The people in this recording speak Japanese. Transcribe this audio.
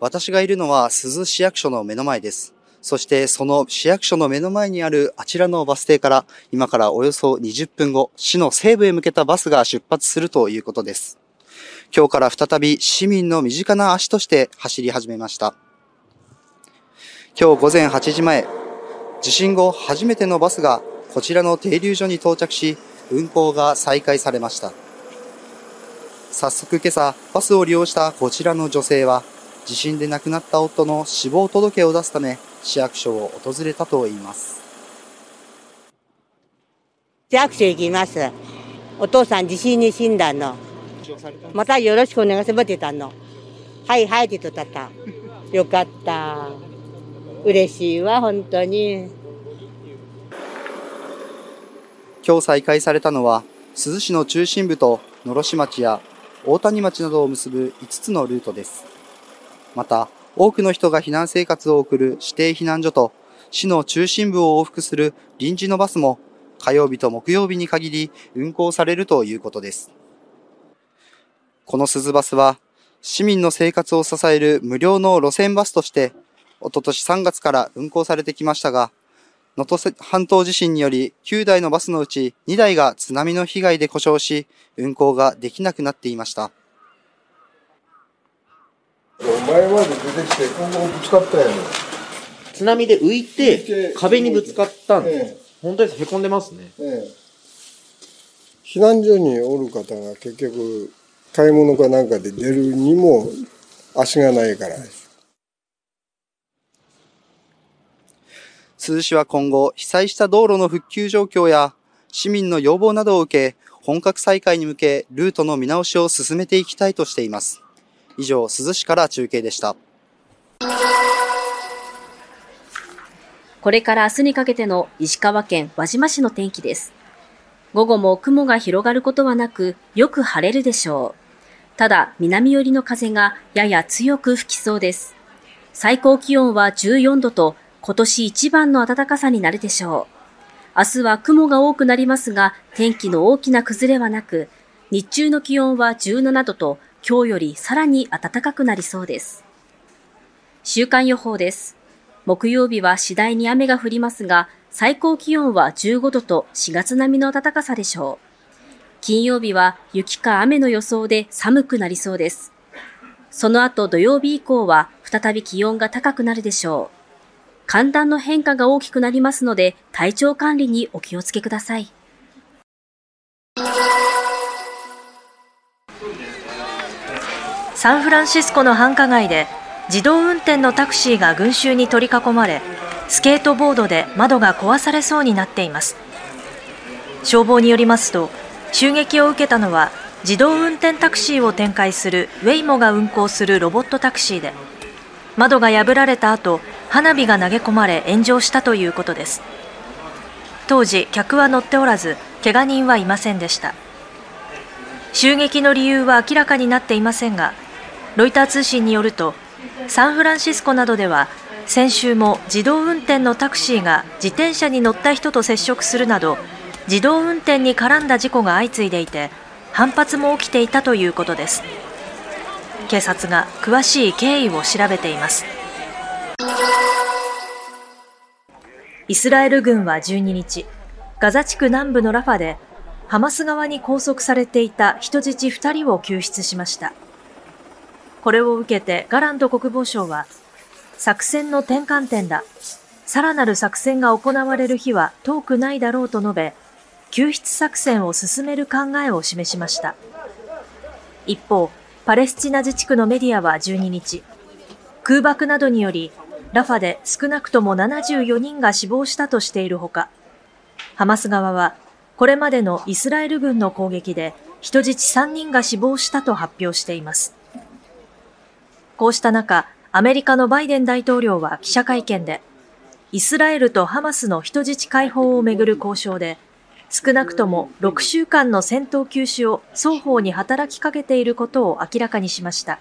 私がいるのは珠洲市役所の目の前です。そしてその市役所の目の前にあるあちらのバス停から今からおよそ20分後、市の西部へ向けたバスが出発するということです。今日から再び市民の身近な足として走り始めました。今日午前8時前、地震後初めてのバスがこちらの停留所に到着し、運行が再開されました。早速今朝、バスを利用したこちらの女性は、地震で亡くなった夫の死亡届を出すため、市役所を訪れたといいます。市役所行きます。お父さん地震に死んだの。またよろしくお願いしますってたの。はいはいって言った。よかった。嬉しいわ、本当に。今日再開されたのは、珠洲市の中心部と野呂市町や大谷町などを結ぶ5つのルートです。また、多くの人が避難生活を送る指定避難所と、市の中心部を往復する臨時のバスも、火曜日と木曜日に限り運行されるということです。この鈴バスは、市民の生活を支える無料の路線バスとして、おととし3月から運行されてきましたが、能登半島地震により9台のバスのうち2台が津波の被害で故障し、運行ができなくなっていました。前まで出てきて、今後ぶつかったや津波で浮いて、壁にぶつかったんです。ええ、本当です。へこんでますね。ええ。避難所におる方が結局、買い物かなんかで出るにも足がないからです。珠洲市は今後、被災した道路の復旧状況や市民の要望などを受け、本格再開に向けルートの見直しを進めていきたいとしています。以上、珠洲市から中継でした。これから明日にかけての石川県輪島市の天気です。午後も雲が広がることはなく、よく晴れるでしょう。ただ、南寄りの風がやや強く吹きそうです。最高気温は14度と今年一番の暖かさになるでしょう。明日は雲が多くなりますが、天気の大きな崩れはなく、日中の気温は17度と、今日よりさらに暖かくなりそうです。週間予報です。木曜日は次第に雨が降りますが、最高気温は15度と4月並みの暖かさでしょう。金曜日は雪か雨の予想で寒くなりそうです。その後土曜日以降は再び気温が高くなるでしょう。寒暖の変化が大きくなりますので、体調管理にお気をつけください。サンフランシスコの繁華街で自動運転のタクシーが群衆に取り囲まれスケートボードで窓が壊されそうになっています。消防によりますと襲撃を受けたのは自動運転タクシーを展開するウェイモが運行するロボットタクシーで窓が破られた後花火が投げ込まれ炎上したということです。当時客は乗っておらず怪我人はいませんでした。襲撃の理由は明らかになっていませんがロイター通信によるとサンフランシスコなどでは先週も自動運転のタクシーが自転車に乗った人と接触するなど自動運転に絡んだ事故が相次いでいて反発も起きていたということです警察が詳しい経緯を調べていますイスラエル軍は12日、ガザ地区南部のラファで、ハマス側に拘束されていた人質2人を救出しました。これを受けてガラント国防相は、作戦の転換点だ。さらなる作戦が行われる日は遠くないだろうと述べ、救出作戦を進める考えを示しました。一方、パレスチナ自治区のメディアは12日、空爆などによりラファで少なくとも74人が死亡したとしているほか、ハマス側はこれまでのイスラエル軍の攻撃で人質3人が死亡したと発表しています。こうした中、アメリカのバイデン大統領は記者会見で、イスラエルとハマスの人質解放をめぐる交渉で、少なくとも6週間の戦闘休止を双方に働きかけていることを明らかにしました。